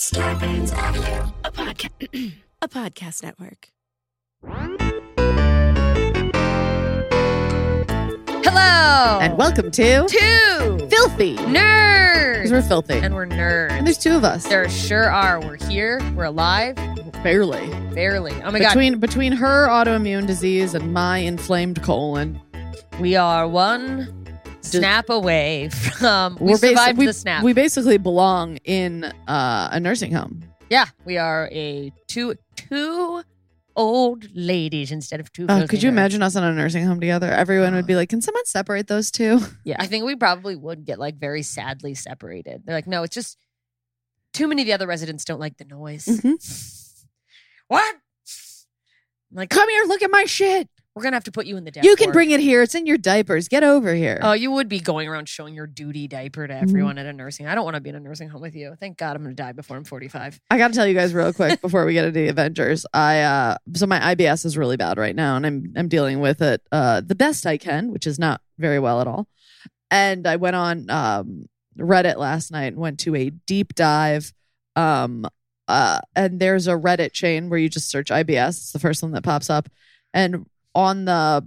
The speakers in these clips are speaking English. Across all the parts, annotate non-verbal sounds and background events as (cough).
Scarpins Audio. a podcast, (clears throat) a podcast network. Hello. And welcome to two Filthy. nerds. Because we're filthy. and we're nerds. And there's two of us. there sure are. We're here. We're alive. Barely. Barely. Oh my god. between between her autoimmune disease and my inflamed colon. We are one snap away from. We basi- survived we, the snap. We basically belong in uh, a nursing home. yeah, we are a two two old ladies instead of two. Oh, could you imagine us in a nursing home together? Everyone would be like, "Can someone separate those two? Yeah, I think we probably would get like very sadly separated. They're like, no, it's just too many of the other residents don't like the noise. (laughs) What? I'm like, Come here, look at my shit. We're gonna have to put you in the death You can bring it here. It's in your diapers. Get over here." Oh, you would be going around showing your duty diaper to Mm-hmm. everyone at a nursing. I don't want to be in a nursing home with you. Thank God I'm going to die before I'm 45. I got to tell you guys real quick (laughs) before we get into the Avengers. I uh so my IBS is really bad right now and I'm I'm dealing with it uh the best I can, which is not very well at all. And I went on um Reddit last night and went to a deep dive um uh and there's a Reddit chain where you just search IBS. It's the first one that pops up and on the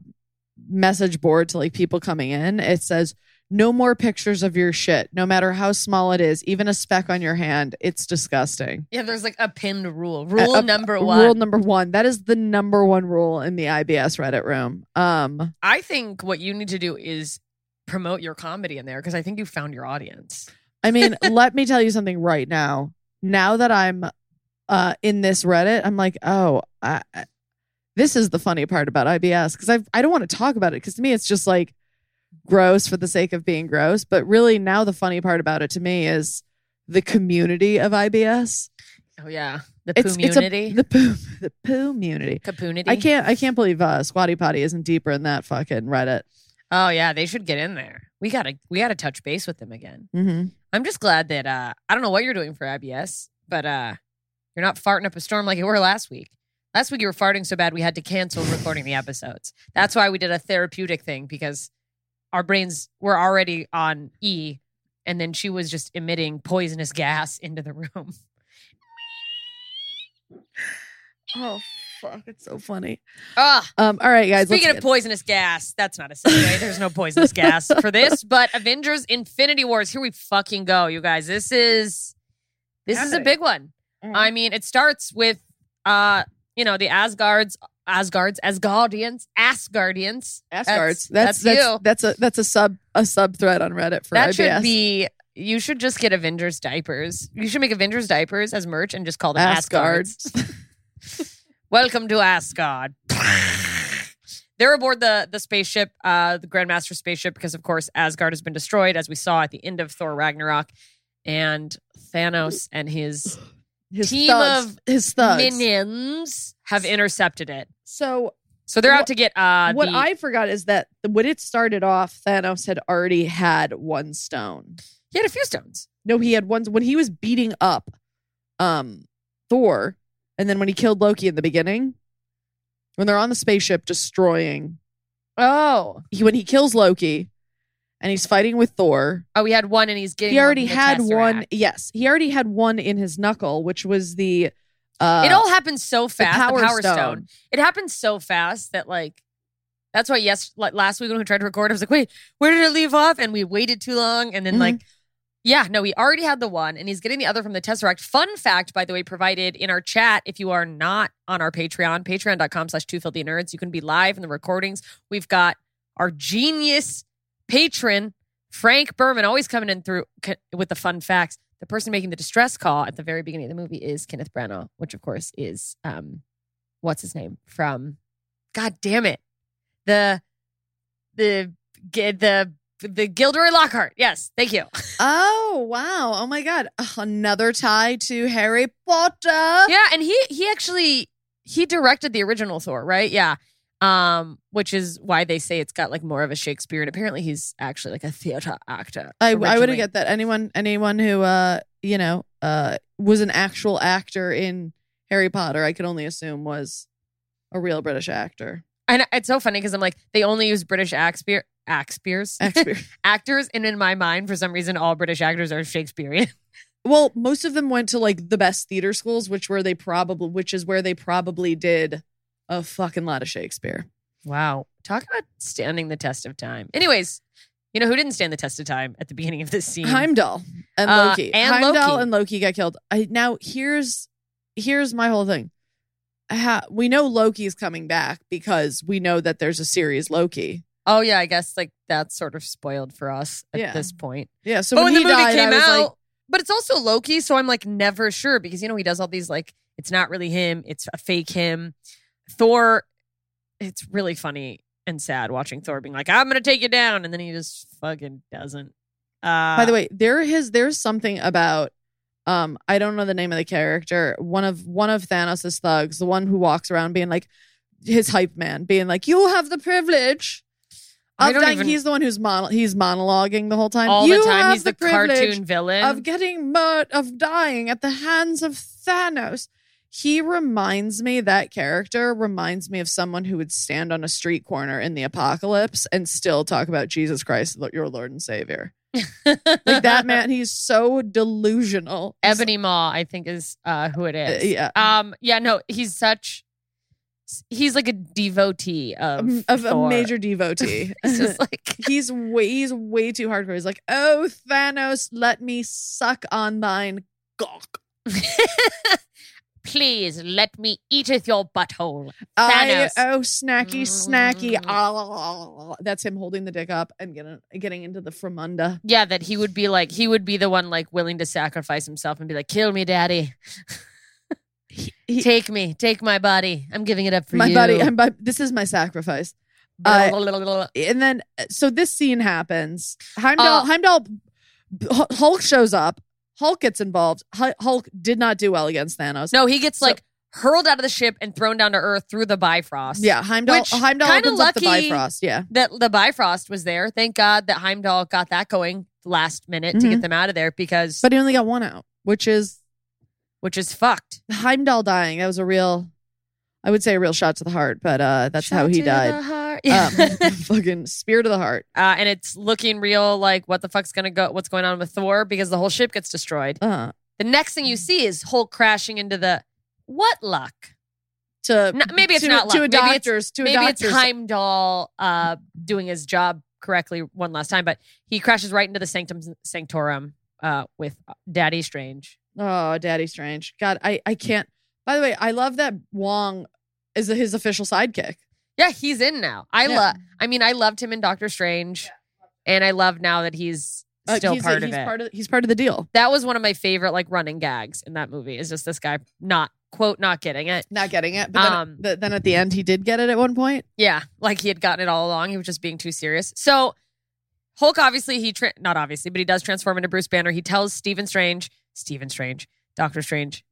message board to like people coming in, it says no more pictures of your shit, no matter how small it is, even a speck on your hand. It's disgusting. Yeah, there's like a pinned rule. Rule Uh, uh, number one. Rule number one. That is the number one rule in the IBS Reddit room. Um, I think what you need to do is promote your comedy in there because I think you found your audience. I mean, (laughs) let me tell you something right now. Now that I'm uh in this Reddit, I'm like, oh, I- this is the funny part about IBS because I I don't want to talk about it because to me it's just like gross for the sake of being gross. But really, now the funny part about it to me is the community of IBS. Oh, yeah. The It's it's a, community. (laughs) the poo the poo community. Community. I can't I can't believe uh, Squatty Potty isn't deeper in that fucking Reddit. Oh, yeah. They should get in there. We got to we got to touch base with them again. Mm-hmm. I'm just glad that uh I don't know what you're doing for IBS, but uh you're not farting up a storm like you were last week. Last week you were farting so bad we had to cancel recording the episodes. That's why we did a therapeutic thing because our brains were already on E and then she was just emitting poisonous gas into the room. (laughs) Oh fuck, it's so funny. Ah, Um, all right, guys. speaking of poisonous gas, that's not a segue. There's no poisonous (laughs) gas for this, but Avengers Infinity Wars, here we fucking go, you guys. This is this is a big one. I mean, it starts with uh, you know, the Asgards, Asgards, Asgardians, Asgardians. Asgards. That's- That's that's that's you. that's a that's a sub a sub thread on Reddit for that IBS. should be. You should just get Avengers diapers. You should make Avengers diapers as merch and just call them Asgards. Asgards. (laughs) Welcome to Asgard. (laughs) They're aboard the the spaceship, uh, the Grandmaster spaceship, because of course Asgard has been destroyed, as we saw at the end of Thor Ragnarok, and Thanos and his his team thugs, of his thugs. minions have intercepted it. So So they're out to get uh what the- I forgot is that when it started off, Thanos had already had one stone. he had a few stones. No, he had one when he was beating up um Thor, and then when he killed Loki in the beginning, when they're on the spaceship destroying Oh, he when he kills Loki and he's fighting with Thor, oh, he had one, and he's getting. he already had the one. Yes, he already had one in his knuckle, which was the uh it all happened so fast. The power, power, stone. stone. It happened so fast that like. That's why yes, like last week when we tried to record, I was like, "Wait, where did it leave off?" And we waited too long, and then Mhm. like, yeah, no, he already had the one, and he's getting the other from the Tesseract. Fun fact, by the way, provided in our chat. If you are not on our Patreon, Patreon.com/slash Two Filthy Nerds, you can be live in the recordings. We've got our genius patron Frank Berman always coming in through with the fun facts. The person making the distress call at the very beginning of the movie is Kenneth Branagh, which of course is um, what's his name from? God damn it, the the the the Gilderoy Lockhart. Yes, thank you. (laughs) Oh wow! Oh my god! Another tie to Harry Potter. yeah, and he he actually he directed the original Thor, right? Yeah. Um, which is why they say it's got like more of a Shakespeare, and apparently he's actually like a theater actor. I I wouldn't get that. Anyone anyone who uh you know uh was an actual actor in Harry Potter, I could only assume was a real British actor. And it's so funny because I'm like, they only use British Shakespeare, Shakespeare's (laughs) actors, and in my mind, for some reason, all British actors are Shakespearean. (laughs) Well, most of them went to like the best theater schools, which were they probably, which is where they probably did a fucking lot of Shakespeare. Wow. Talk about standing the test of time. Anyways, you know who didn't stand the test of time at the beginning of this scene? Heimdall and Uh, Loki. and Heimdall Loki. and Loki got killed. I, now here's here's my whole thing. We know Loki's coming back because we know that there's a series Loki. Oh yeah, I guess like that's sort of spoiled for us at Yeah. this point. Yeah. So but when, when, he the movie died, came out, like, but it's also Loki, so I'm like never sure because you know he does all these like it's not really him, it's a fake him. Thor, it's really funny and sad watching Thor being like, "I'm gonna take you down," and then he just fucking doesn't. Uh, By the way, there is there's something about um I don't know the name of the character. One of one of Thanos' thugs, the one who walks around being like his hype man, being like, "You have the privilege." I Of don't dying. even- he's the one who's mon- he's monologuing the whole time. all you the time have he's the, privilege cartoon villain. of getting mur- of dying at the hands of Thanos. He reminds me that character reminds me of someone who would stand on a street corner in the apocalypse and still talk about Jesus Christ, your Lord and Savior. (laughs) Like that man, he's so delusional. Ebony Maw, I think is uh, who it is uh, yeah, Um, yeah, no, he's such. He's like a devotee of Um, of a major devotee. (laughs) He's just (laughs) like he's way he's way too hardcore. He's like, oh Thanos, let me suck on thine cock. Please let me eateth your butthole. I Thanos. oh snacky snacky. Mm. Ah, that's him holding the dick up and getting getting into the fromunda. Yeah, that he would be like he would be the one like willing to sacrifice himself and be like, "Kill me, daddy. He- (laughs) take me, take my body. I'm giving it up for my you." buddy, I'm, bu- this is my sacrifice. Blah, uh, blah, blah. And then so this scene happens. Heimdall Uh, Heimdall Hulk shows up. Hulk gets involved. Hulk did not do well against Thanos. no, he gets So- like hurled out of the ship and thrown down to earth through the Bifrost. Yeah, Heimdall Which, Heimdall opens up the Bifrost. Yeah. that the Bifrost was there. Thank God that Heimdall got that going last minute to Mhm. get them out of there because, But he only got one out, which is which is fucked. Heimdall dying. That was a real I would say a real shot to the heart, but uh that's how he to died. The heart. Yeah. Um, (laughs) fucking spear to the heart. uh, and it's looking real like what the fuck's gonna go? What's going on with Thor because the whole ship gets destroyed. Uh, The next thing you see is Hulk crashing into the what luck? to No, maybe it's to, not luck. to a Maybe it's- doctor's to a Maybe it's Heimdall uh, doing his job correctly one last time, but he crashes right into the Sanctum Sanctorum uh, with Daddy Strange. Oh, Daddy Strange. God, I I can't. By the way, I love that Wong is his official sidekick. Yeah, he's in now. I Yeah. love. I mean, I loved him in Doctor Strange, and I love now that he's Uh, still he's, part of it. Part of he's part of the deal. that was one of my favorite like running gags in that movie. Is just this guy not quote not getting it. Not getting it, but then, Um, th- then at the end he did get it at one point. Yeah, like he had gotten it all along. He was just being too serious. So Hulk, obviously, he tra- not obviously, but he does transform into Bruce Banner. He tells Stephen Strange, Stephen Strange, Doctor Strange,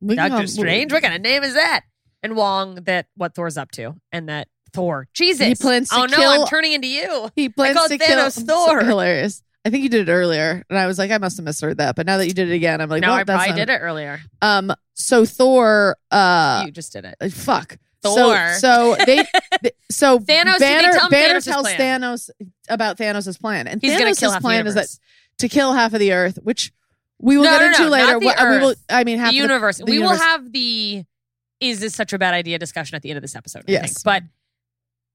We Doctor Strange. What kind of name is that? And Wong that what Thor's up to, and that Thor, Jesus, He plans to oh no, I'm turning into you. He plans called to Thanos kill Thor. Hilarious. I think you did it earlier, and I was like, I must have misheard that. But now that you did it again, I'm like, no, well, I probably not- did it earlier. Um, so Thor, uh, you just did it. uh, fuck. Thor. So, so they, (laughs) th- so Thanos, Banner, Banner Thanos' tells? Thanos about Thanos' plan, and He's Thanos' kill plan is that to kill half of the Earth, which we will No, get no, into no, later. What- we will. Earth. I mean, half the universe. the we universe. will have the is this such a bad idea discussion at the end of this episode. I Yes. think. but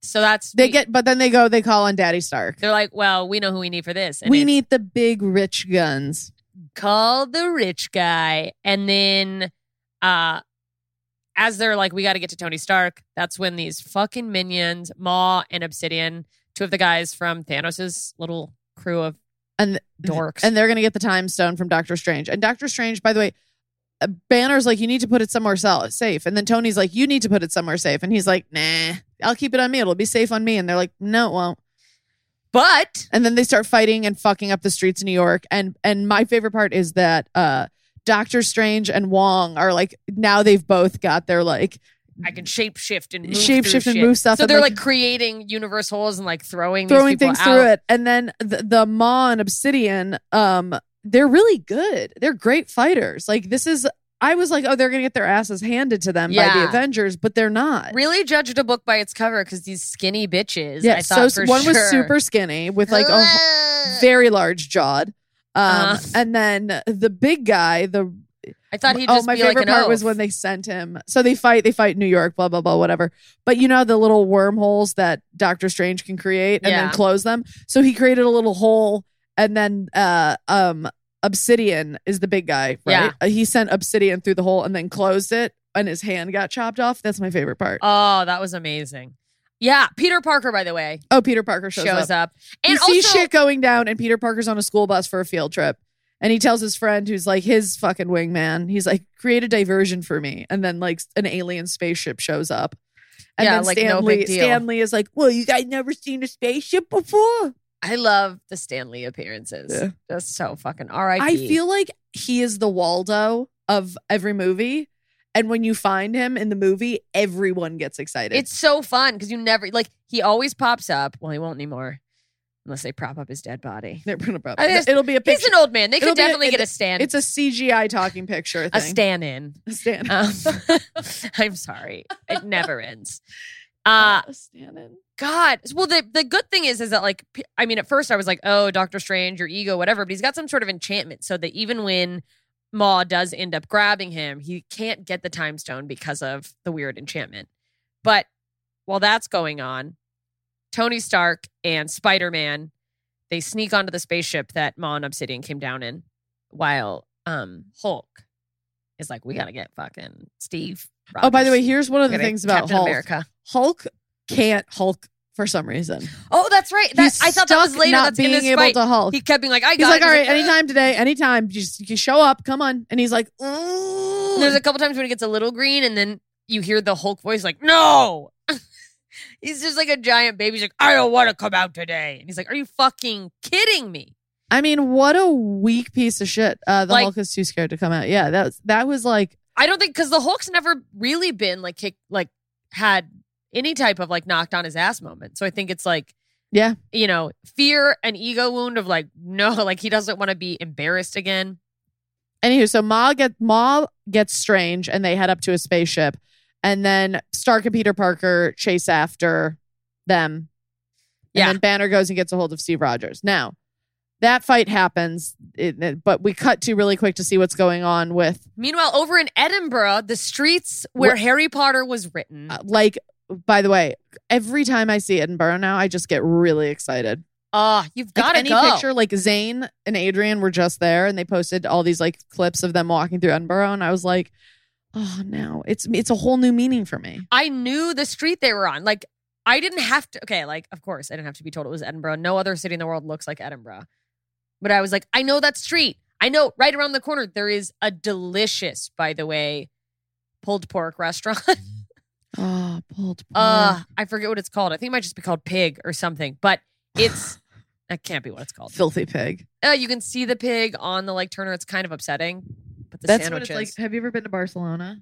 so that's They we- get, but then they go. They call on Daddy Stark. They're like, well, we know who we need for this. And we need the big rich guns. call the rich guy, and then uh as they're like, we got to get to Tony Stark. That's when these fucking minions, Maw and Obsidian, two of the guys from Thanos' little crew of And dorks, and they're going to get the time stone from Doctor Strange. And Doctor Strange, by the way, Banner's like, you need to put it somewhere safe. And then Tony's like, you need to put it somewhere safe. And he's like, nah, I'll keep it on me. It'll be safe on me. And they're like, no, it won't. but And then they start fighting and fucking up the streets of New York. And and my favorite part is that uh Doctor Strange and Wong are like now they've both got their like I can shape shift and move Shape shift and shit. move stuff So they're like- like, creating universe holes and like throwing throwing people things out. through it. And then the, the Maw and Obsidian, um, they're really good. They're great fighters. Like this is I was like, oh, they're gonna get their asses handed to them by the Avengers, but they're not. Really judged a book by its cover because these skinny bitches. Yeah, so thought s- for one was super skinny with like a (laughs) very large jawed. Um, Uh. and then the big guy, the I thought he'd oh, just my be like favorite an part was when they sent him. So they fight, they fight New York, blah blah blah, whatever. But you know the little wormholes that Doctor Strange can create and Yeah. then close them. So he created a little hole, and then uh um Obsidian is the big guy, right? Yeah. Uh, he sent Obsidian through the hole and then closed it, and his hand got chopped off. That's my favorite part. Oh, that was amazing. Yeah, Peter Parker, by the way, oh, Peter Parker shows, shows, up. up. And you see also, shit going down, and Peter Parker's on a school bus for a field trip. And he tells his friend, who's like his fucking wingman, he's like, create a diversion for me. And then, like, an alien spaceship shows up. And Yeah, then like, Stan, no Lee, big deal. Stan is like, well, you guys never seen a spaceship before? I love the Stan Lee appearances. Yeah. Just so fucking R.I.P. I feel like he is the Waldo of every movie. And when you find him in the movie, everyone gets excited. it's so fun because you never like he always pops up. Well, he won't anymore unless they prop up his dead body. (laughs) They're gonna prob- I just- It'll be a He's an old man. They could be a- definitely get a stand. It's a CGI talking picture a thing. stand in. A stand. Um, (laughs) I'm sorry. It never (laughs) ends. Uh A stand-in. God. Well, the the good thing is, is that like, I mean, at first I was like, oh, Doctor Strange, your ego, whatever. But he's got some sort of enchantment, so that even when Maw does end up grabbing him, he can't get the time stone because of the weird enchantment. But while that's going on, Tony Stark and Spider Man they sneak onto the spaceship that Maw and Obsidian came down in, while um Hulk is like, we gotta get fucking Steve. Oh, by the way, here's one of the things about Captain Hulk. America. Hulk can't Hulk for some reason. Oh, that's right. That, He's I thought that was later. not That's being in able fight. to Hulk. He kept being like, I He's got like, it. all right, He's like, all right, anytime today, anytime, just you show up, come on. And he's like, "Ooh." There's a couple times when he gets a little green, and then you hear the Hulk voice like, "No." (laughs) he's just like a giant baby. He's like, "I don't want to come out today." And he's like, "Are you fucking kidding me?" I mean, what a weak piece of shit. Uh, the Like- Hulk is too scared to come out. Yeah, that was that was like I don't think because the Hulk's never really been like kick like had any type of like knocked on his ass moment. So I think it's like Yeah. you know, fear and ego wound of like (laughs) no, like he doesn't want to be embarrassed again. Anywho, so Maw get Maw gets strange and they head up to a spaceship. And then Stark and Peter Parker chase after them. And Yeah. then Banner goes and gets a hold of Steve Rogers. Now, that fight happens, but we cut to really quick to see what's going on with Meanwhile, over in Edinburgh, the streets where Harry Potter was written. uh, like by the way, every time I see Edinburgh now, I just get really excited. Ah, you've Like got to any go. picture, like Zane and Adrian were just there, and they posted all these like clips of them walking through Edinburgh, and I was like, "Oh no, it's it's a whole new meaning for me." I knew the street they were on. Like, I didn't have to. Okay, like, of course, I didn't have to be told it was Edinburgh. No other city in the world looks like Edinburgh. But I was like, I know that street. I know right around the corner there is a delicious, by the way, pulled pork restaurant. (laughs) Oh, pulled pork. uh, I forget what it's called. I think it might just be called Pig or something. But it's (laughs) that can't be what it's called. filthy pig. Uh, you can see the pig on the like Turner. It's kind of upsetting. But the That's sandwiches. what it's like. Have you ever been to Barcelona?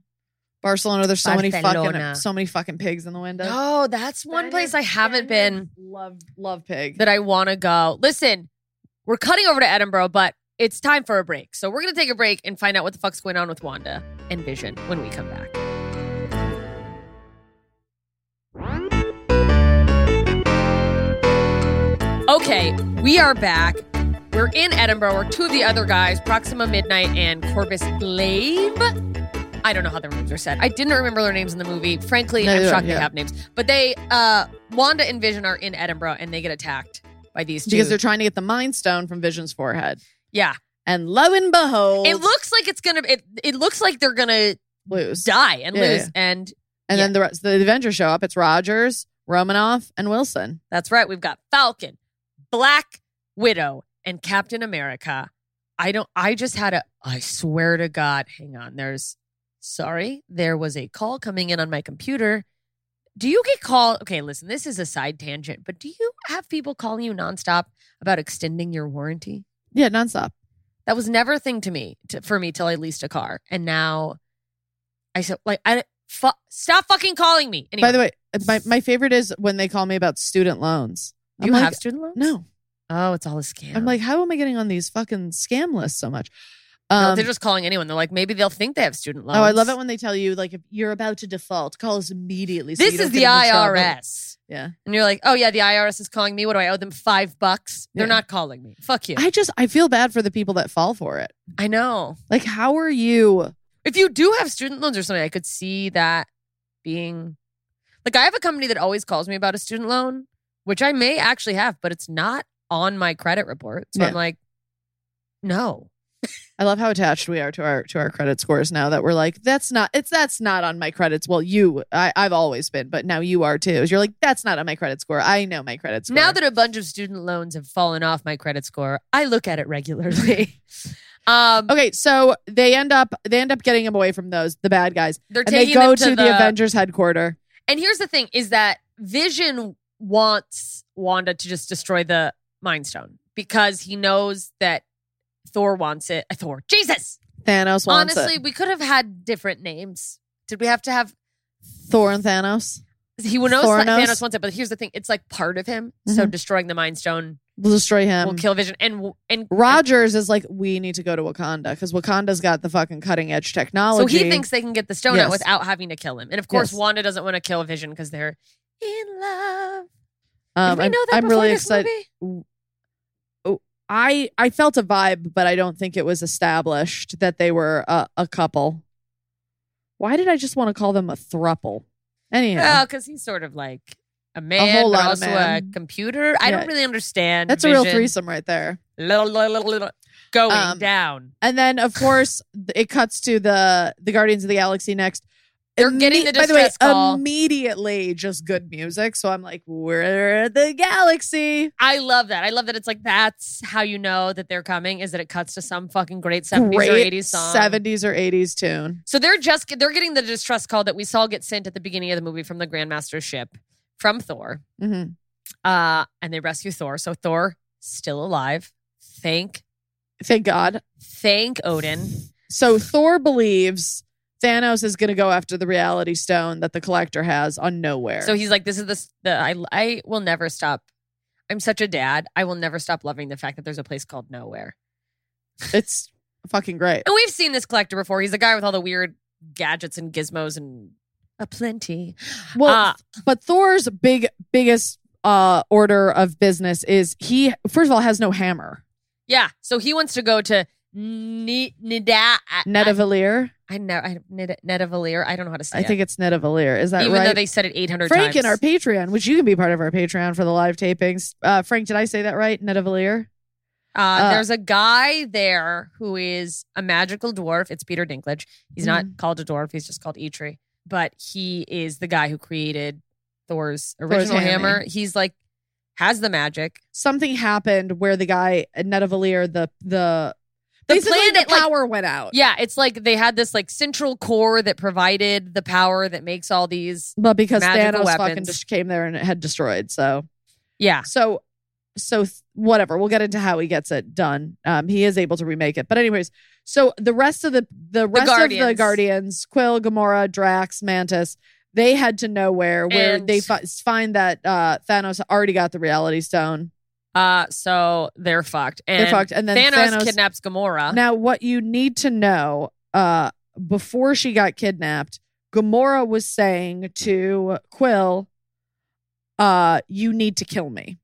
Barcelona, there's so many fucking so many fucking pigs in the window. No, that's one place I haven't been. Love love pig. that I want to go. Listen, we're cutting over to Edinburgh, but it's time for a break. So we're going to take a break and find out what the fuck's going on with Wanda and Vision when we come back. Okay, we are back. We're in Edinburgh where two of the other guys, Proxima Midnight and Corvus Glaive, I don't know how their names are said. I didn't remember their names in the movie. Frankly, Neither I'm I, shocked yeah. they have names. But they, uh, Wanda and Vision are in Edinburgh and they get attacked by these two. because they're trying to get the Mind Stone from Vision's forehead. yeah, And lo and behold, it looks like it's gonna. It, it looks like they're gonna lose. die and Yeah, lose. yeah. And And Yeah. then the rest, the Avengers show up. It's Rogers, Romanoff, and Wilson. that's right. We've got Falcon, Black Widow, and Captain America. I don't. I just had a. I swear to God. Hang on. There's. Sorry, there was a call coming in on my computer. Do you get called? Okay, listen. This is a side tangent, but do you have people calling you nonstop about extending your warranty? Yeah, nonstop. That was never a thing to me to, for me till I leased a car, and now I said like I fu- stop fucking calling me. Anyway, By the way, my, my favorite is when they call me about student loans. I'm you like, have student loans? No. Oh, it's all a scam. I'm like, how am I getting on these fucking scam lists so much? Um, they're just calling anyone. They're like, maybe they'll think they have student loans. oh, I love it when they tell you like if you're about to default, call us immediately. so this is the get into trouble. IRS. Yeah. And you're like, oh yeah, the IRS is calling me. What do I owe them? Five bucks. They're Yeah. not calling me. Fuck you. I just I feel bad for the people that fall for it. I know. Like, how are you? If you do have student loans or something, I could see that being like I have a company that always calls me about a student loan, which I may actually have, but it's not on my credit report. So I'm like, no. (laughs) I love how attached we are to our to our credit scores now that we're like, that's not it's that's not on my credits. Well, you I, I've always been, but now you are too. You're like, that's not on my credit score. I know my credit score. Now that a bunch of student loans have fallen off my credit score, I look at it regularly. (laughs) um, Okay, so they end up they end up getting him away from those the bad guys, they're and they taking go them to, the, Avengers headquarters. And here's the thing: is that Vision wants Wanda to just destroy the Mind Stone because he knows that Thor wants it. Uh, Thor, Jesus. Thanos wants it. Honestly, it. we could have had different names. Did we have to have? Thor and Thanos. He knows that? Thanos wants it, but here's the thing: it's like part of him. So Mhm. destroying the Mind Stone We'll destroy him. will kill Vision. And and Rogers is like, we need to go to Wakanda because Wakanda's got the fucking cutting edge technology. so he thinks they can get the stone out without having to kill him. And of course, Yes. Wanda doesn't want to kill Vision because they're in love. um, Did we I'm, know that I'm really excited. movie? I I felt a vibe, but I don't think it was established that they were a, a couple. Why did I just want to call them a thruple? Anyhow, Well, because he's sort of like a man, whole but lot of also man. a computer. I Yeah. don't really understand. that's a real Vision. threesome right there. Little, little, little, little, going Um, down. And then, of course, it cuts to the the Guardians of the Galaxy next. They're getting the by the way, distress call. immediately just good music. So I'm like, we're at the galaxy. I love that. I love that it's like that's how you know that they're coming is that it cuts to some fucking great 70s or 80s song. 70s or 80s tune. So they're just they're getting the distress call that we saw get sent at the beginning of the movie from the Grandmaster's ship from Thor. hmm Uh and they rescue Thor. So Thor still alive. Thank Thank God. thank Odin. So Thor believes Thanos is going to go after the Reality Stone that the Collector has on Nowhere. So he's like, this is the, the I, I will never stop. I'm such a dad. I will never stop loving the fact that there's a place called Nowhere. (laughs) it's fucking great. And we've seen this collector before. He's the guy with all the weird gadgets and gizmos and a plenty. (gasps) Well, Uh, but Thor's big biggest uh order of business is he first of all has no hammer. yeah. So he wants to go to Nida. I, Nedavalier. I know. I Nedavalier. I don't know how to say it. I it. think it's Nedavalier. Is that Even though right? they said it 800 Frank times. in our Patreon, which you can be part of our Patreon for the live tapings. Uh Frank, did I say that right? Nedavalier? Uh, Uh, there's a guy there who is a magical dwarf. It's Peter Dinklage. He's not Mm-hmm. called a dwarf. He's just called Eitri. But he is the guy who created Thor's original hammer. hammer. He's like has the magic. Something happened where the guy Nedavalier, the the The basically planet, the like- power went out. Yeah, it's like they had this like central core that provided the power that makes all these. But because Thanos fucking just came there and it had destroyed. So Yeah, so so whatever. We'll get into how he gets it done. Um, he is able to remake it. But anyways, so the rest of the the rest of the Guardians. Guardians, Quill, Gamora, Drax, Mantis, they head to nowhere where And- they fi- find that uh, Thanos already got the Reality Stone. Uh, so they're fucked. And They're fucked, and then Thanos, Thanos- kidnaps Gamora. Now, what you need to know, uh, before she got kidnapped, Gamora was saying to Quill, uh, you need to kill me.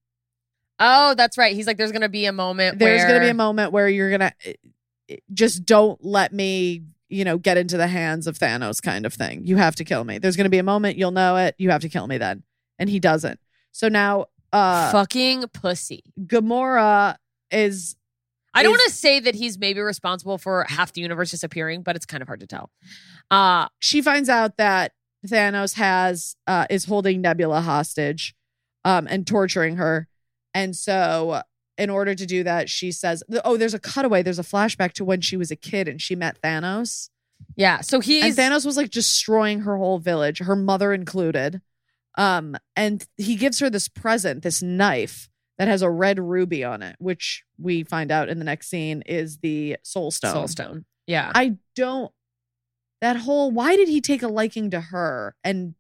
oh, that's right. He's like, there's gonna be a moment. There's where... going to be a moment where you're going to just don't let me, you know, get into the hands of Thanos kind of thing. You have to kill me. There's going to be a moment you'll know it. You have to kill me then. And he doesn't. So now uh fucking pussy. Gamora is I don't want to say that he's maybe responsible for half the universe disappearing, but it's kind of hard to tell. Uh she finds out that Thanos has uh is holding Nebula hostage um and torturing her. And so in order to do that, she says, "Oh, there's a cutaway. There's a flashback to when she was a kid and she met Thanos. yeah, so he and Thanos was like destroying her whole village, her mother included. Um, and he gives her this present, this knife that has a red ruby on it, which we find out in the next scene is the Soul Stone. Soul Stone. Yeah. I don't. That whole why did he take a liking to her and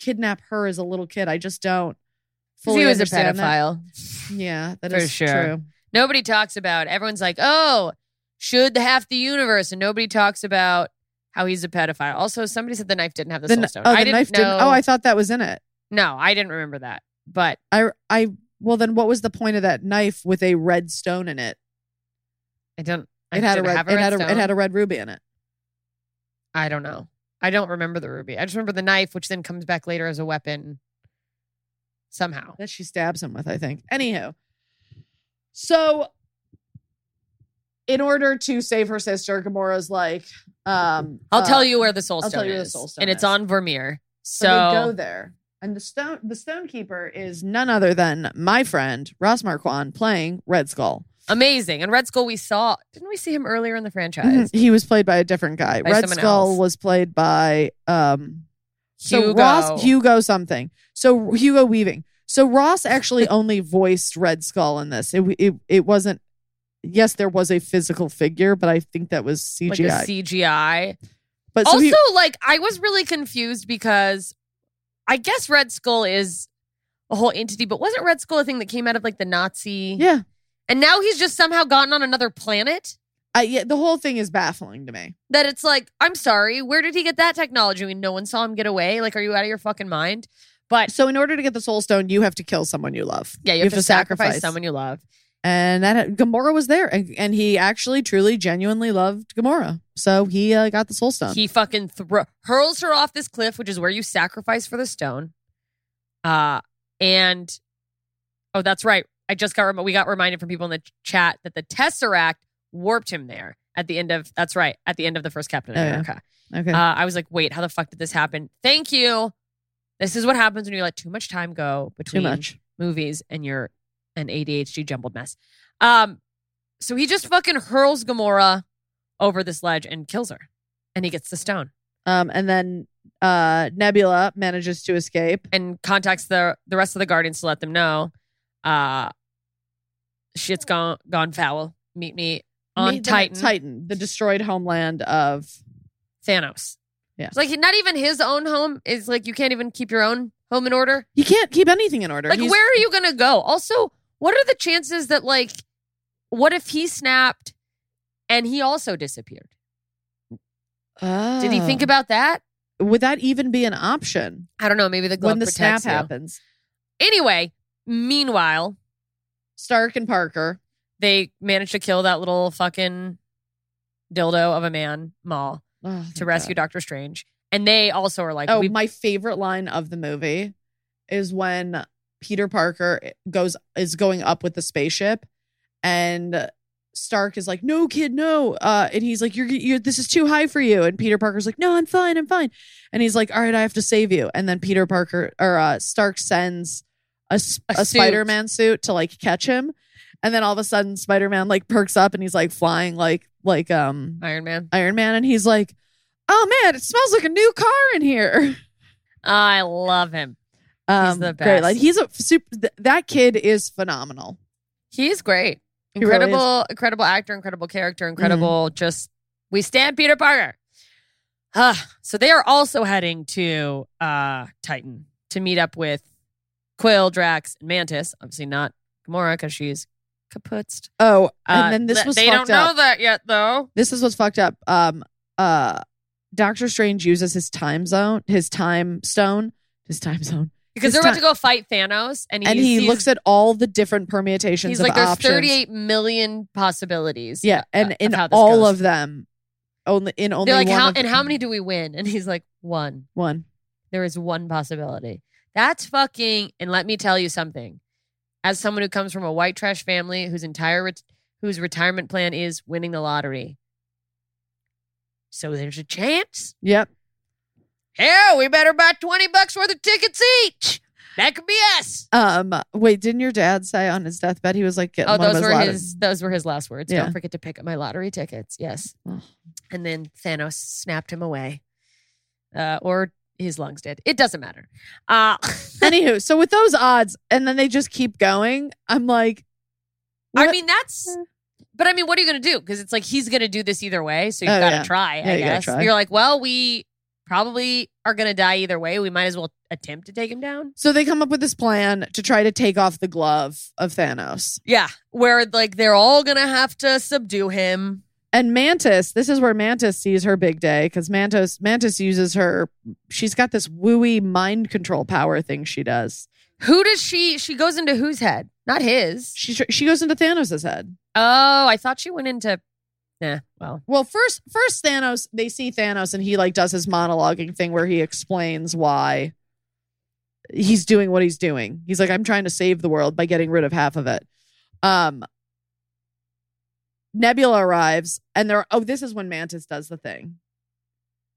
kidnap her as a little kid? I just don't fully he was a understand that. pedophile. Yeah, that For is sure. true. Nobody talks about. Everyone's like, "Oh, should the half the universe, and nobody talks about how he's a pedophile. Also, somebody said the knife didn't have the, The, soul stone. oh, I the didn't knife know. didn't. Oh, I thought that was in it. no, I didn't remember that. But I, I, well, then what was the point of that knife with a red stone in it? I don't. I It had a red. it had a. stone. It had a red ruby in it. I don't know. I don't remember the ruby. I just remember the knife, which then comes back later as a weapon. Somehow, that she stabs him with, I think. Anywho, so in order to save her sister, Gamora's like, um, I'll uh, tell you where the soul I'll stone tell you where the is, soul stone and it's on Vormir. So, So, go there, and the stone, the stone keeper is none other than my friend Ross Marquand playing Red Skull. amazing. And Red Skull, we saw. Didn't we see him earlier in the franchise? He was played by a different guy. By Red Skull else. was played by um, so Hugo. Ross Hugo something. So Hugo Weaving. So Ross actually (laughs) only voiced Red Skull in this. It it it wasn't. Yes, there was a physical figure, but I think that was CGI. Like a CGI. but so also, he, like, I was really confused because I guess Red Skull is a whole entity, but wasn't Red Skull a thing that came out of like the Nazi? yeah, And now he's just somehow gotten on another planet? I, yeah, the whole thing is baffling to me. That it's like, I'm sorry, where did he get that technology? I mean, no one saw him get away. Like, are you out of your fucking mind? But So in order to get the Soul Stone, you have to kill someone you love. yeah, you, have, to, sacrifice, someone you love. And that Gamora was there, and, and he actually, truly, genuinely loved Gamora. So he uh, got the Soul Stone. He fucking thro- hurls her off this cliff, which is where you sacrifice for the stone. Uh, and oh, that's right. I just got rem- we got reminded from people in the ch- chat that the Tesseract warped him there at the end of that's right at the end of the first Captain Oh, yeah. America. okay, Uh, I was like, wait, how the fuck did this happen? Thank you. This is what happens when you let too much time go too between much. movies and you're an ADHD jumbled mess. Um, so he just fucking hurls Gamora over this ledge and kills her, and he gets the stone Um, and then uh, Nebula manages to escape. and contacts the the rest of the Guardians to let them know, uh, shit's gone gone foul. Meet me on Meet Titan. Titan, the destroyed homeland of. Thanos. Yeah. It's like not even his own home is like you can't even keep your own home in order. You can't keep anything in order. Like, He's- where are you gonna go? Also, what are the chances that like, what if he snapped and he also disappeared? Did he oh. think Oh. about that? Would that even be an option I don't know. Maybe the glove when the snap you. happens? Anyway, meanwhile, Stark and Parker. they managed to kill that little fucking dildo of a man, Maw, Oh, to rescue God. Doctor Strange. And they also are like, Oh, my favorite line of the movie is when Peter Parker goes is going up with the spaceship, and Stark is like, "No, kid, no," uh, and he's like, "You're, you're, this is too high for you," and Peter Parker's like, "No, I'm fine, I'm fine," and he's like, "All right, I have to save you," and then Peter Parker or uh, Stark sends a suit. Spider-Man suit to like catch him, and then all of a sudden Spider-Man like perks up and he's like flying like like um Iron Man. Iron Man, and he's like, "Oh man, it smells like a new car in here." (laughs) I love him. Um, the Great. best. Like he's a super. Th- that kid is phenomenal. He's great. He really Incredible, incredible actor, incredible character, incredible. Just we stand Peter Parker. Ah, so they are also heading to uh Titan to meet up with Quill, Drax, and Mantis. Obviously not Gamora because she's kaputzed. Oh, and Uh, then this th- was they don't know up. that yet though. This is what's fucked up. Um, uh, Doctor Strange uses his time zone, his time stone, his time zone, Because they're about to go fight Thanos, and, and he looks at all the different permutations He's of like, there's options. 38 million possibilities. Yeah, and in all goes. of them, only in only They're like, one how and how many do we win? And he's like, one. one. There is one possibility. That's fucking. And let me tell you something. As someone who comes from a white trash family whose entire ret- whose retirement plan is winning the lottery, so there's a chance. Yep. Hell, we better buy twenty bucks worth of tickets each. That could be us. Um. Wait, didn't your dad say on his deathbed he was like getting Oh, one of those his were lottery- his. Those were his last words. Yeah. Don't forget to pick up my lottery tickets. Yes. Oh. And then Thanos snapped him away, uh, or his lungs did. It doesn't matter. Uh, (laughs) Anywho, so with those odds, and then they just keep going. I'm like, I what- mean, that's. But I mean, what are you going to do? Because it's like he's going to do this either way, so you've Oh, got to yeah. try. Yeah, I you gotta guess try. you're like, well, we probably are going to die either way. We might as well attempt to take him down. So they come up with this plan to try to take off the glove of Thanos. Yeah, where like they're all going to have to subdue him. And Mantis, this is where Mantis sees her big day because Mantis Mantis uses her. She's got this wooey mind control power thing she does. Who does she? She goes into whose head? Not his. She she goes into Thanos's head. Oh, I thought she went into. Yeah. Well, Well, first first Thanos, they see Thanos and he like does his monologuing thing where he explains why he's doing what he's doing. He's like, I'm trying to save the world by getting rid of half of it. Um Nebula arrives and they're oh, this is when Mantis does the thing.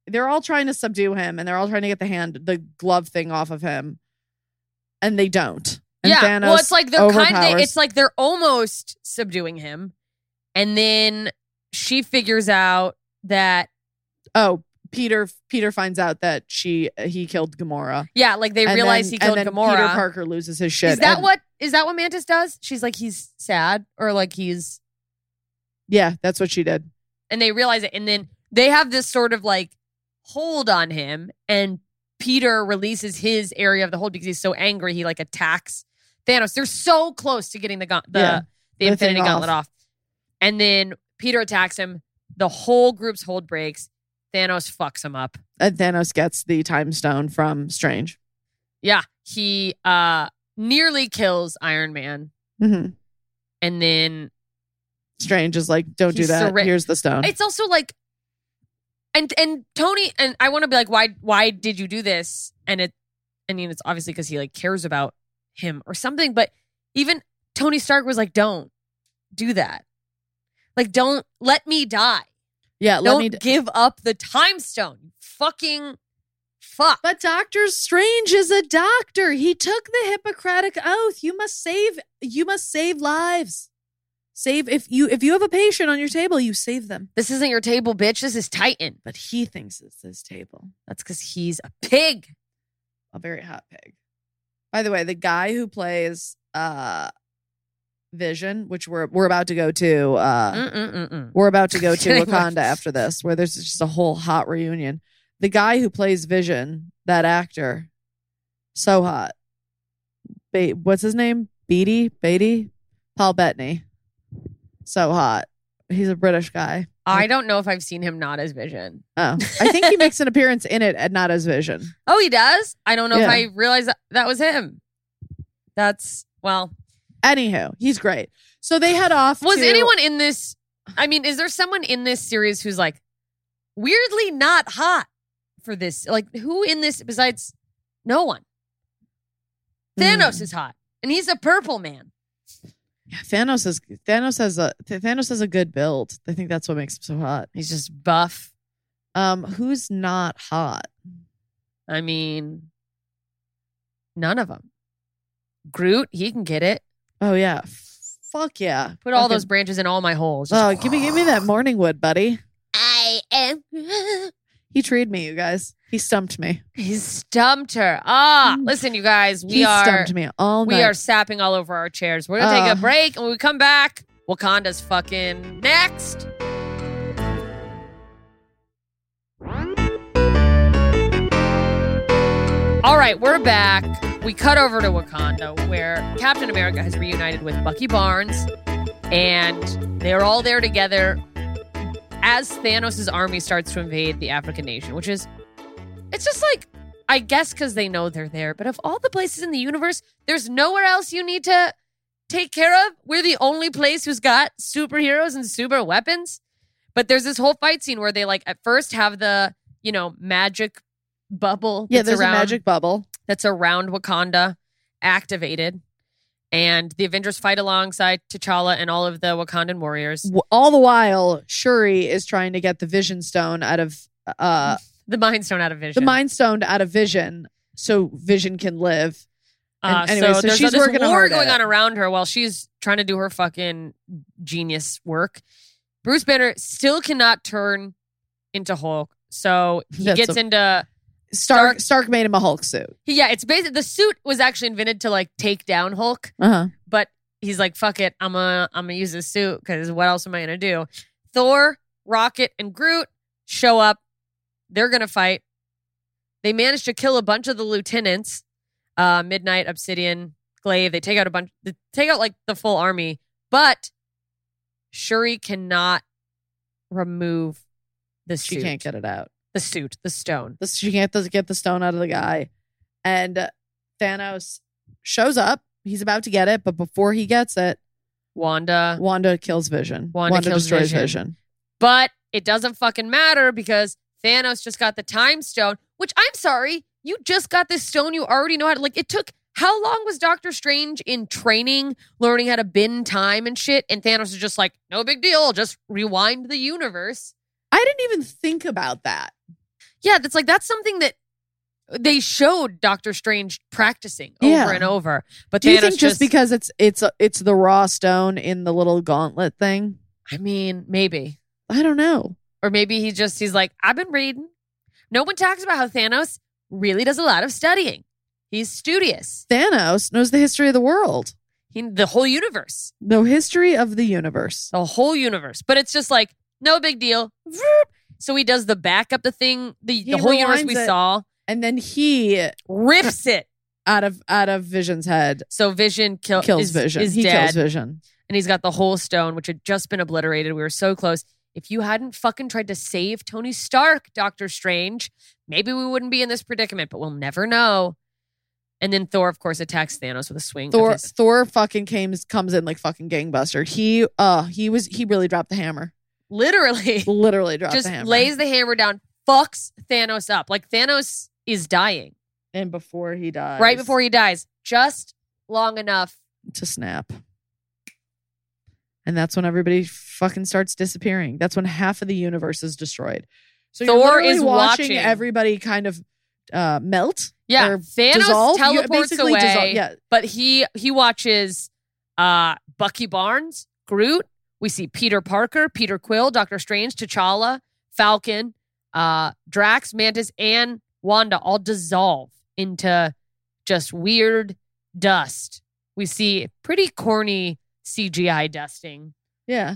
They're all trying to subdue him and they're all trying to get the hand the glove thing off of him. And they don't. And yeah. Thanos well, it's like they're kind of. It's like they're almost subduing him, and then she figures out that oh, Peter Peter finds out that she he killed Gamora. yeah, like they And realize then- he killed and then Gamora. Peter Parker loses his shit. is that and- what is that what Mantis does? She's like he's sad or like he's Yeah, that's what she did. and they realize it and then they have this sort of like hold on him and Peter releases his area of the hold because he's so angry he like attacks Thanos. They're so close to getting the the Yeah, the the Infinity Gauntlet off. And then Peter attacks him. The whole group's hold breaks. Thanos fucks him up. And Thanos gets the time stone from Strange. Yeah, he uh nearly kills Iron Man hmm and then Strange is like, don't do that. surre- Here's the stone. it's also like and and Tony and I want to be like why why did you do this and it I mean it's obviously cuz he like cares about him or something but even Tony Stark was like don't do that like don't let me die yeah, let don't me. d- give up the time stone fucking fuck but Doctor Strange is a doctor. He took the Hippocratic oath. You must save. You must save lives. Save if you if you have a patient on your table, you save them. this isn't your table bitch this is Titan But he thinks it's his table. that's cuz he's a pig A very hot pig. By the way, the guy who plays uh Vision, which we're we're about to go to uh Mm-mm-mm-mm. We're about to go (laughs) to Wakanda after this, where there's just a whole hot reunion. The guy who plays Vision, that actor, so hot. Ba- what's his name? Beatty? Beatty? Paul Bettany. So hot. He's a British guy. I don't know if I've seen him not as Vision Oh, I think he makes an appearance in it and not as Vision. (laughs) Oh, he does. I don't know Yeah. if I realized that, that was him. That's well. Anywho, he's great. So they head off. Was to- anyone in this? I mean, is there someone in this series who's like weirdly not hot for this? Like, who in this besides no one? Thanos Hmm. is hot, and he's a purple man. Yeah, Thanos is Thanos has a Thanos has a good build. I think that's what makes him so hot. He's just buff. Um, who's not hot? I mean, none of them. Groot, he can get it. Oh yeah, fuck yeah. Put all Fucking- those branches in all my holes. Just- Oh, give me give me that morning wood, buddy. I am. He treed me, you guys. He stumped me. He stumped her. Ah, Mm. listen, you guys, we he are stumped me all we are sapping all over our chairs. We're gonna take a break, and when we come back, Wakanda's fucking next. All right, we're back. We cut over to Wakanda, where Captain America has reunited with Bucky Barnes, and they're all there together as Thanos' army starts to invade the African nation, which is, it's just like, I guess because they know they're there, but of all the places in the universe, there's nowhere else you need to take care of. We're the only place who's got superheroes and super weapons. But there's this whole fight scene where they like at first have the, you know, magic bubble yeah, there's around, a magic bubble. That's around Wakanda activated. And the Avengers fight alongside T'Challa and all of the Wakandan warriors. All the while, Shuri is trying to get the Vision Stone out of uh (laughs) The Mind Stone out of Vision. the Mind Stone out of Vision, so Vision can live. Uh, And anyway, so, so there's she's this working war going on around her while she's trying to do her fucking genius work. Bruce Banner still cannot turn into Hulk, so he That's gets a- into Stark Stark made him a Hulk suit. yeah. It's basically the suit was actually invented to like take down Hulk, Uh huh. but he's like, "Fuck it, I'm gonna I'm gonna use this suit because what else am I gonna do?" Thor, Rocket, and Groot show up. They're gonna fight. They manage to kill a bunch of the lieutenants. Uh, Midnight, Obsidian, Glaive. They take out a bunch. They take out like the full army, but Shuri cannot remove the suit. She can't get it out. The suit, the stone. The, she can't get the stone out of the guy. And Thanos shows up. He's about to get it, but before he gets it, Wanda. Wanda kills Vision. Wanda kills destroys Vision. Vision. But it doesn't fucking matter because Thanos just got the time stone, which I'm sorry, you just got this stone. You already know how to, like, it took, how long was Doctor Strange in training, learning how to bend time and shit? And Thanos is just like, no big deal, just rewind the universe. I didn't even think about that. Yeah, that's like, that's something that they showed Doctor Strange practicing over Yeah. and over. But Do you Thanos think just because it's it's it's the raw stone in the little gauntlet thing? I mean, maybe. I don't know. Or maybe he just, he's like, I've been reading. No one talks about how Thanos really does a lot of studying. He's studious. Thanos knows the history of the world, He, the whole universe, the history of the universe. the whole universe. But it's just like, no big deal. So he does the backup, the thing, the, the whole universe we it. saw, And then he rips it. out of out of Vision's head So Vision kill, kills is, Vision. is he dead. kills Vision. and he's got the whole stone, which had just been obliterated. We were so close. If you hadn't fucking tried to save Tony Stark, Doctor Strange, maybe we wouldn't be in this predicament, but we'll never know. And then Thor, of course, attacks Thanos with a swing. Thor his- Thor fucking came comes in like fucking gangbuster. He uh he was he really dropped the hammer. Literally (laughs) Literally dropped just the lays the hammer down, fucks Thanos up. Like Thanos is dying and before he dies. right before he dies, just long enough. to snap. And that's when everybody fucking starts disappearing. That's when half of the universe is destroyed. So you're Thor is watching, watching. everybody kind of uh, melt. Yeah, or Thanos dissolve. Teleports away, dissolve- Yeah, but he he watches uh Bucky Barnes, Groot. We see Peter Parker, Peter Quill, Doctor Strange, T'Challa, Falcon, uh, Drax, Mantis, and Wanda all dissolve into just weird dust. We see pretty corny CGI dusting. yeah.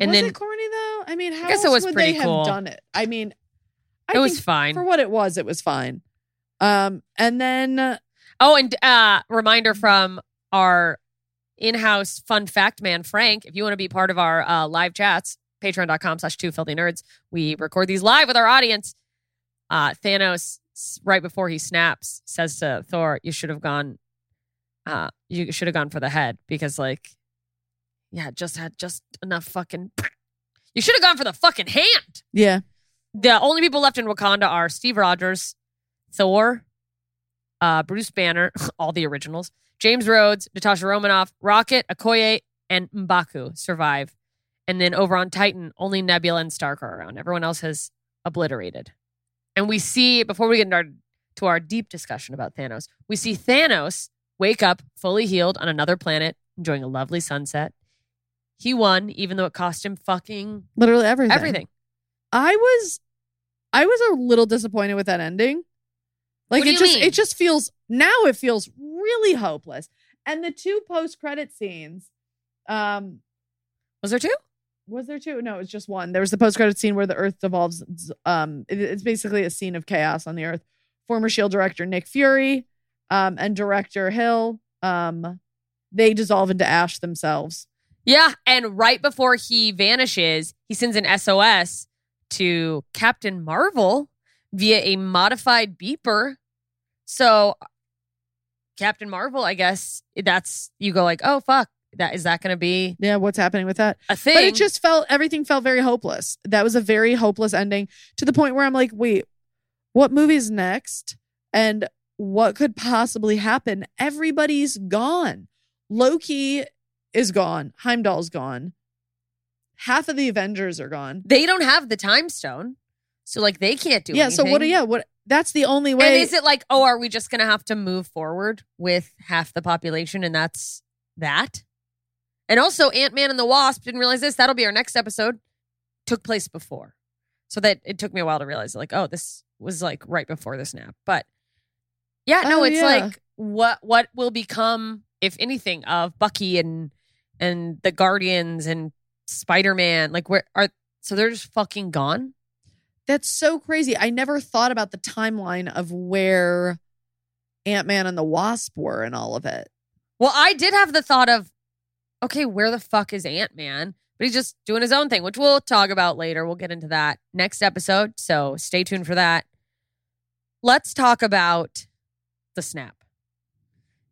And was then- it corny though? I mean, how guess it was would pretty they cool. have done it? I mean, I it was think fine. for what it was. It was fine. Um, and then uh, Oh, and uh reminder from our in-house fun fact man, Frank. If you want to be part of our uh, live chats, patreon.com slash two filthy nerds. We record these live with our audience. Uh Thanos, right before he snaps, says to Thor, you should have gone uh you should have gone for the head because like yeah, just had just enough fucking (clears throat) you should have gone for the fucking hand. yeah, The only people left in Wakanda are Steve Rogers, Thor, uh, Bruce Banner, (laughs) all the originals, James Rhodes, Natasha Romanoff, Rocket, Okoye, and Mbaku survive. And then over on Titan, only Nebula and Stark are around. Everyone else has obliterated. And we see, before we get into our, to our deep discussion about Thanos, we see Thanos wake up fully healed on another planet, enjoying a lovely sunset. He won, even though it cost him fucking literally everything. everything. I was I was a little disappointed with that ending. Like it just mean? it just feels now it feels really hopeless. And the two post credit scenes, um, Was there two? was there two? No, it was just one. There was the post credit scene where the Earth devolves. Um, it- it's basically a scene of chaos on the Earth. Former Shield director Nick Fury, um, and director Hill, um, they dissolve into ash themselves. Yeah, and right before he vanishes, he sends an SOS to Captain Marvel via a modified beeper. So Captain Marvel, I guess that's you go like, "Oh fuck, that is that going to be Yeah, what's happening with that? a thing?" But it just felt everything felt very hopeless. That was a very hopeless ending to the point where I'm like, wait, what movie's next? And what could possibly happen? Everybody's gone. Loki is gone. Heimdall's gone. Half of the Avengers are gone. they don't have the time stone. So like they can't do yeah. So what? anything. Yeah. What? That's the only way. And is it like, "Oh, are we just going to have to move forward with half the population and that's that?" And also Ant-Man and the Wasp didn't realize this. That'll be our next episode. Took place before. So that it took me a while to realize like, oh, this was like right before the snap. But yeah, no, Oh, it's yeah. like what what will become, if anything, of Bucky and and the Guardians and Spider-Man. Like where are so they're just fucking gone? That's so crazy. I never thought about the timeline of where Ant Man and the Wasp were and all of it. Well, I did have the thought of, okay, where the fuck is Ant Man? but he's just doing his own thing, which we'll talk about later. We'll get into that next episode. So stay tuned for that. Let's talk about the snap.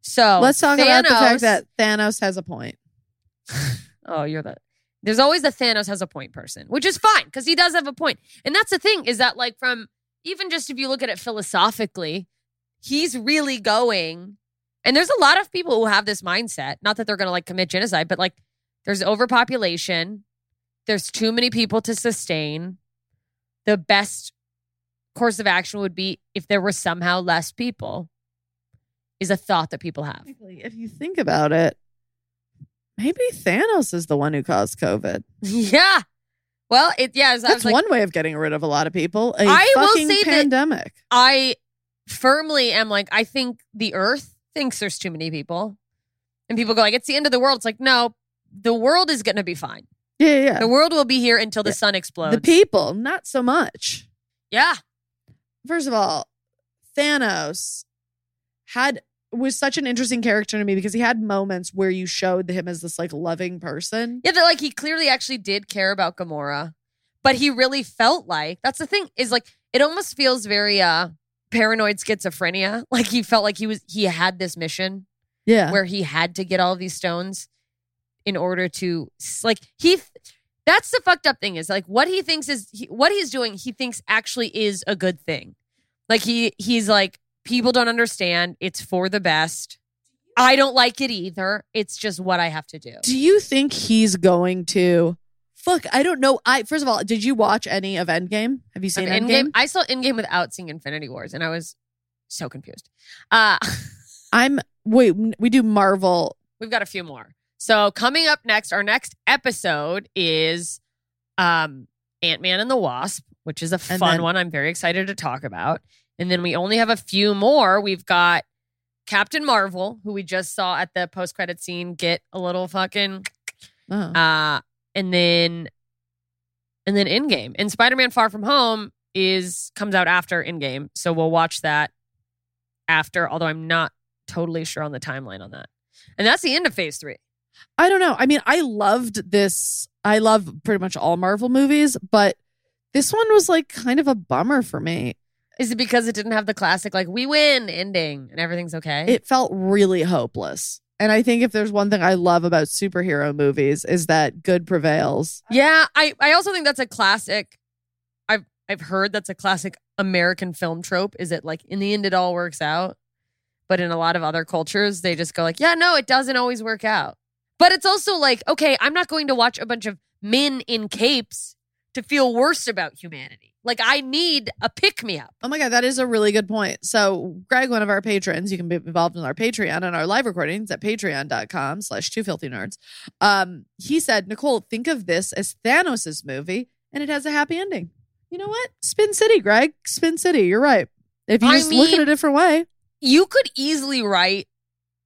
So Let's talk about the fact that Thanos has a point. (laughs) Oh, you're the. There's always the Thanos has a point person, which is fine because he does have a point. And that's the thing is that, like, from even just if you look at it philosophically, he's really going. And there's a lot of people who have this mindset. Not that they're going to like commit genocide, but like, there's overpopulation. There's too many people to sustain. The best course of action would be if there were somehow less people, is a thought that people have. If you think about it, maybe Thanos is the one who caused COVID. yeah. Well, it, yeah. That's like, one way of getting rid of a lot of people. A I will fucking say that- pandemic. I firmly am like, I think the earth thinks there's too many people. And people go like, it's the end of the world. It's like, no, the world is going to be fine. yeah, yeah, yeah. The world will be here until the Yeah. sun explodes. The people, not so much. yeah. First of all, Thanos had was such an interesting character to me because he had moments where you showed him as this like loving person. Yeah. That like he clearly actually did care about Gamora, but he really felt like that's the thing is like, it almost feels very, uh, paranoid schizophrenia. (laughs) Like he felt like he was, he had this mission Yeah. where he had to get all of these stones in order to like he that's the fucked up thing is like what he thinks is he, what he's doing he thinks actually is a good thing like he he's like people don't understand it's for the best i don't like it either it's just what i have to do Do you think he's going to fuck? I don't know. I first of all, did you watch any of Endgame? Have you seen Endgame? Endgame, i saw endgame without seeing infinity wars and i was so confused uh (laughs) I'm wait. We do Marvel. We've got a few more. So coming up next, our next episode is um Ant Man and the Wasp, which is a And fun then- one. I'm very excited to talk about. And then we only have a few more. We've got Captain Marvel, who we just saw at the post credit scene get a little fucking Oh. uh and then and then Endgame. And Spider-Man Far From Home is comes out after Endgame. So we'll watch that after, although I'm not totally sure on the timeline on that. And that's the end of phase three. I don't know. I mean, I loved this. I love pretty much all Marvel movies, but this one was like kind of a bummer for me. Is it because it didn't have the classic like we win ending and everything's okay? It felt really hopeless. And I think if there's one thing I love about superhero movies is that good prevails. yeah, I I also think that's a classic. I've I've heard that's a classic American film trope. Is it like in the end it all works out, but in a lot of other cultures they just go like, yeah, no, it doesn't always work out. But it's also like, okay, I'm not going to watch a bunch of men in capes to feel worse about humanity. Like I need a pick me up. Oh my God, that is a really good point. So, Greg, one of our patrons, you can be involved in our Patreon and our live recordings at patreon.com slash two filthy nerds. Um, he said, Nicole, think of this as Thanos' movie and it has a happy ending. You know what? Spin City, Greg. Spin City. You're right. If you I just look at it a different way. you could easily write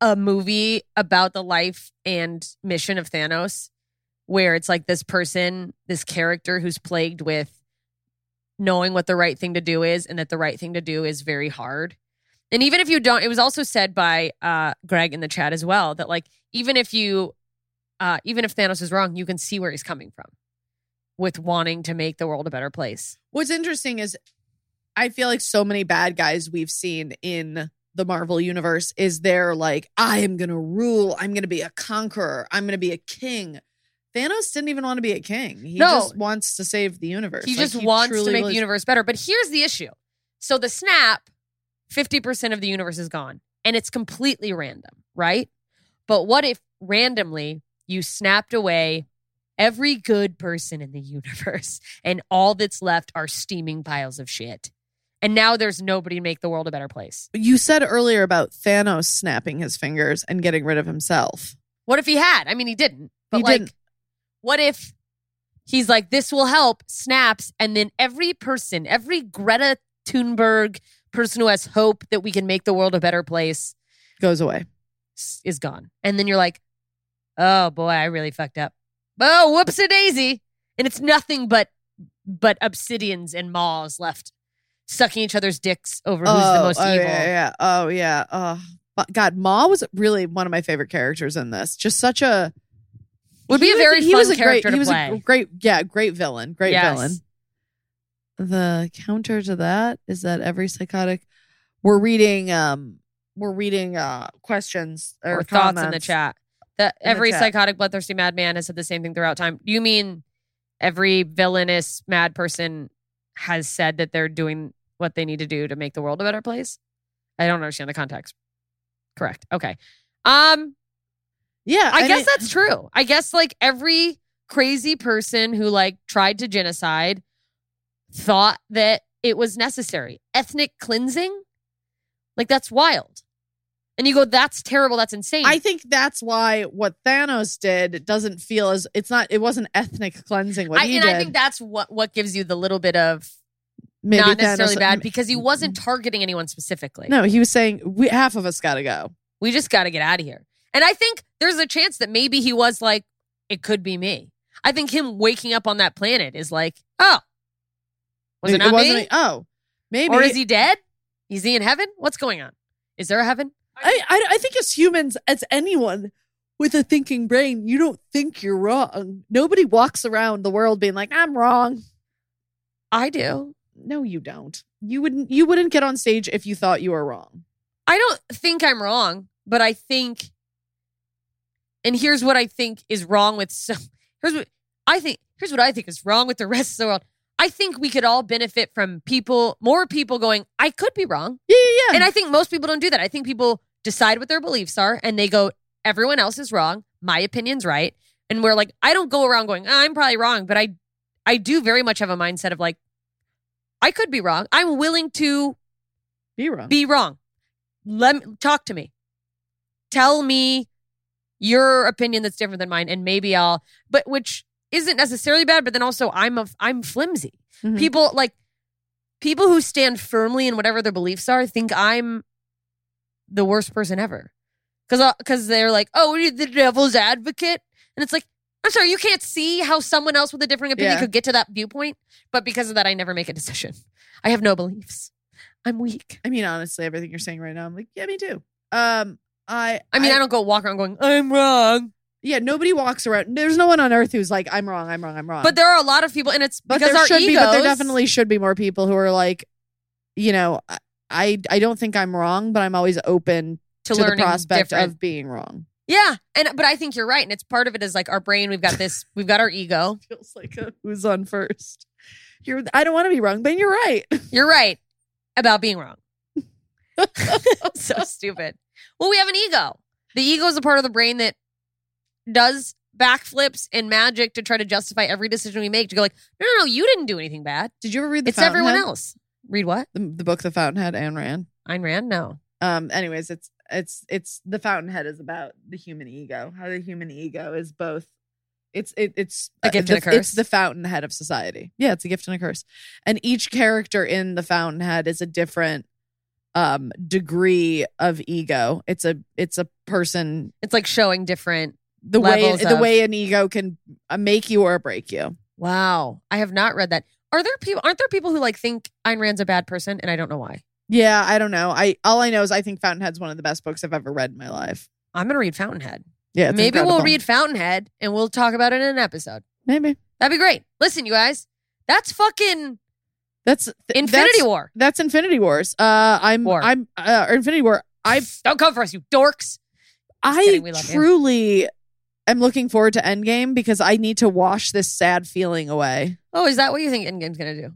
a movie about the life and mission of Thanos where it's like this person, this character who's plagued with knowing what the right thing to do is and that the right thing to do is very hard. And even if you don't, it was also said by uh, Greg in the chat as well that like even if you, uh, even if Thanos is wrong, you can see where he's coming from with wanting to make the world a better place. What's interesting is I feel like so many bad guys we've seen in the Marvel universe is they're like, I am going to rule. I'm going to be a conqueror. I'm going to be a king. Thanos didn't even want to be a king. He No. just wants to save the universe. He Like, just wants to make the universe better. But here's the issue. So the snap, 50% of the universe is gone and it's completely random, right? But what if randomly you snapped away every good person in the (laughs) universe and all that's left are steaming piles of shit? And now there's nobody to make the world a better place. You said earlier about Thanos snapping his fingers and getting rid of himself. What if he had? I mean, he didn't. But He like, didn't. What if he's like, this will help, snaps, and then every person, every Greta Thunberg person who has hope that we can make the world a better place Goes away. is gone. And then you're like, oh boy, I really fucked up. Oh, whoops a daisy. And it's nothing but but obsidians and maws left sucking each other's dicks over who's the oh, most oh, evil. Yeah, yeah. Oh, yeah. Oh, God, Maw was really one of my favorite characters in this. Just such a Would be a very he fun was a character great, to he was play. a great, yeah, great villain, great Yes. villain. The counter to that is that every psychotic, we're reading, um, we're reading uh questions or, or thoughts in the chat. That In every chat. psychotic bloodthirsty madman has said the same thing throughout time. You mean every villainous mad person has said that they're doing what they need to do to make the world a better place? I don't understand the context. Correct. Okay. Um, Yeah, I guess it- that's true. I guess like every crazy person who like tried to genocide thought that it was necessary. Ethnic cleansing? Like that's wild. And you go, that's terrible, that's insane. I think that's why what Thanos did doesn't feel as it's not. It wasn't ethnic cleansing. What I, he and did, I think that's what what gives you the little bit of maybe not necessarily bad because he wasn't targeting anyone specifically. No, he was saying we half of us got to go. We just got to get out of here. And I think there's a chance that maybe he was like, it could be me. I think him waking up on that planet is like, oh, was it, not wasn't. me? Oh, maybe. Or is he dead? Is he in heaven? What's going on? Is there a heaven? I, I I think as humans, as anyone with a thinking brain, you don't think you're wrong. Nobody walks around the world being like, "I'm wrong." I do. No, you don't. You wouldn't. You wouldn't get on stage if you thought you were wrong. I don't think I'm wrong, but I think, and here's what I think is wrong with some. Here's what I think. Here's what I think is wrong with the rest of the world. I think we could all benefit from people, more people going. I could be wrong, Yeah, yeah, yeah. and I think most people don't do that. I think people decide what their beliefs are, and they go, "Everyone else is wrong. My opinion's right." And we're like, I don't go around going, "Ah, "I'm probably wrong," but I, I do very much have a mindset of like, I could be wrong. I'm willing to be wrong. be wrong. Let me talk to me. Tell me your opinion that's different than mine, and maybe I'll. But which isn't necessarily bad. But then also, I'm a I'm flimsy. Mhm. People like people who stand firmly in whatever their beliefs are think I'm the worst person ever because because they're like, oh, you're the devil's advocate, and it's like. I'm sorry, you can't see how someone else with a different opinion Yeah. could get to that viewpoint. But because of that, I never make a decision. I have no beliefs. I'm weak. I mean, honestly, everything you're saying right now, I'm like, yeah, me too. Um, I. I mean, I, don't go walk around going, I'm wrong. Yeah, nobody walks around. There's no one on earth who's like, I'm wrong. I'm wrong. I'm wrong. But there are a lot of people, and it's But because there our should egos. be, but there definitely should be more people who are like, you know, I- I I don't think I'm wrong, but I'm always open to, to, the prospect different. of being wrong. yeah, and but I think you're right, and it's part of it is like our brain. We've got this. We've got our ego. (laughs) Feels like a who's on first. You're. I don't want to be wrong, but you're right. You're right about being wrong. (laughs) (laughs) so stupid. Well, we have an ego. The ego is a part of the brain that does backflips and magic to try to justify every decision we make. To go like, no, no, no, you didn't do anything bad. Did you ever read the fountainhead? It's everyone else. Read what? The, the book, The Fountainhead, Ayn Rand. Ayn Rand? No. Um. Anyways, it's it's it's the Fountainhead is about the human ego. How the human ego is both. It's it, it's A uh, gift the, and a curse? It's the fountainhead of society. Yeah, it's a gift and a curse. And each character in the fountainhead is a different um degree of ego. It's a it's a person It's like showing different. the way Levels the way an ego can uh, make you or break you. Wow. I have not read that. Are there people? Aren't there people who like think Ayn Rand's a bad person, and I don't know why. Yeah, I don't know. I all I know is I think Fountainhead's one of the best books I've ever read in my life. I'm gonna read Fountainhead. Yeah, Maybe incredible. we'll read Fountainhead and we'll talk about it in an episode. Maybe That'd be great. Listen, you guys, that's fucking that's th- Infinity that's, War. That's Infinity Wars. Uh, I'm War. I'm uh, or Infinity War. I Don't come for us, you dorks. I kidding, we you. truly am looking forward to Endgame because I need to wash this sad feeling away. Oh, is that what you think Endgame's gonna do?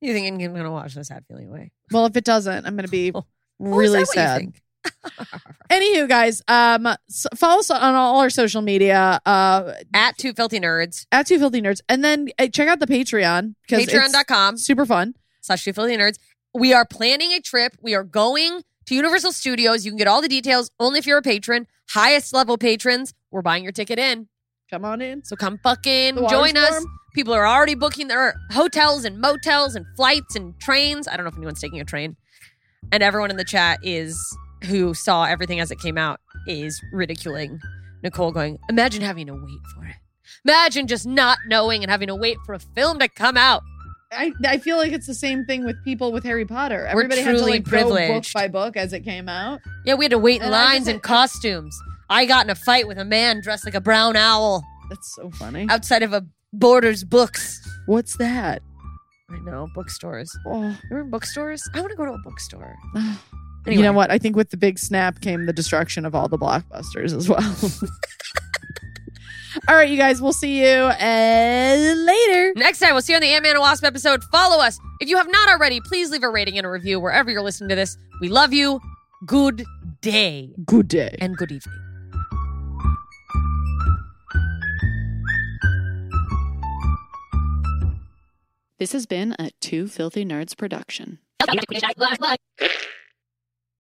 You think Endgame's gonna wash this sad feeling away? Well, if it doesn't, I'm going to be (laughs) Oh, really is that what you sad. (laughs) Anywho, guys, um, follow us on all our social media uh, At two filthy nerds, at Two Filthy Nerds, and then uh, check out the Patreon because patreon.com super fun. slash two filthy nerds. We are planning a trip. We are going to Universal Studios. You can get all the details only if you're a patron. Highest level patrons, we're buying your ticket in. Come on in. So come fucking water's join us. warm. People are already booking their hotels and motels and flights and trains. I don't know if anyone's taking a train. And everyone in the chat is who saw everything as it came out is ridiculing Nicole going, Imagine having to wait for it. Imagine just not knowing and having to wait for a film to come out. I, I feel like it's the same thing with people with Harry Potter. Everybody had to like go book by book as it came out. Yeah, we had to wait in And lines and costumes. I got in a fight with a man dressed like a brown owl. That's so funny. outside of a Borders Books. What's that? I know bookstores. Oh. Remember bookstores? I want to go to a bookstore. (sighs) Oh. You know what? I think with the big snap came the destruction of all the blockbusters as well. (laughs) all right, you guys, we'll see you uh, later. Next time, we'll see you on the Ant Man and Wasp episode. Follow us. If you have not already, please leave a rating and a review wherever you're listening to this. We love you. Good day Good day. and good evening. This has been a Two Filthy Nerds production. (laughs)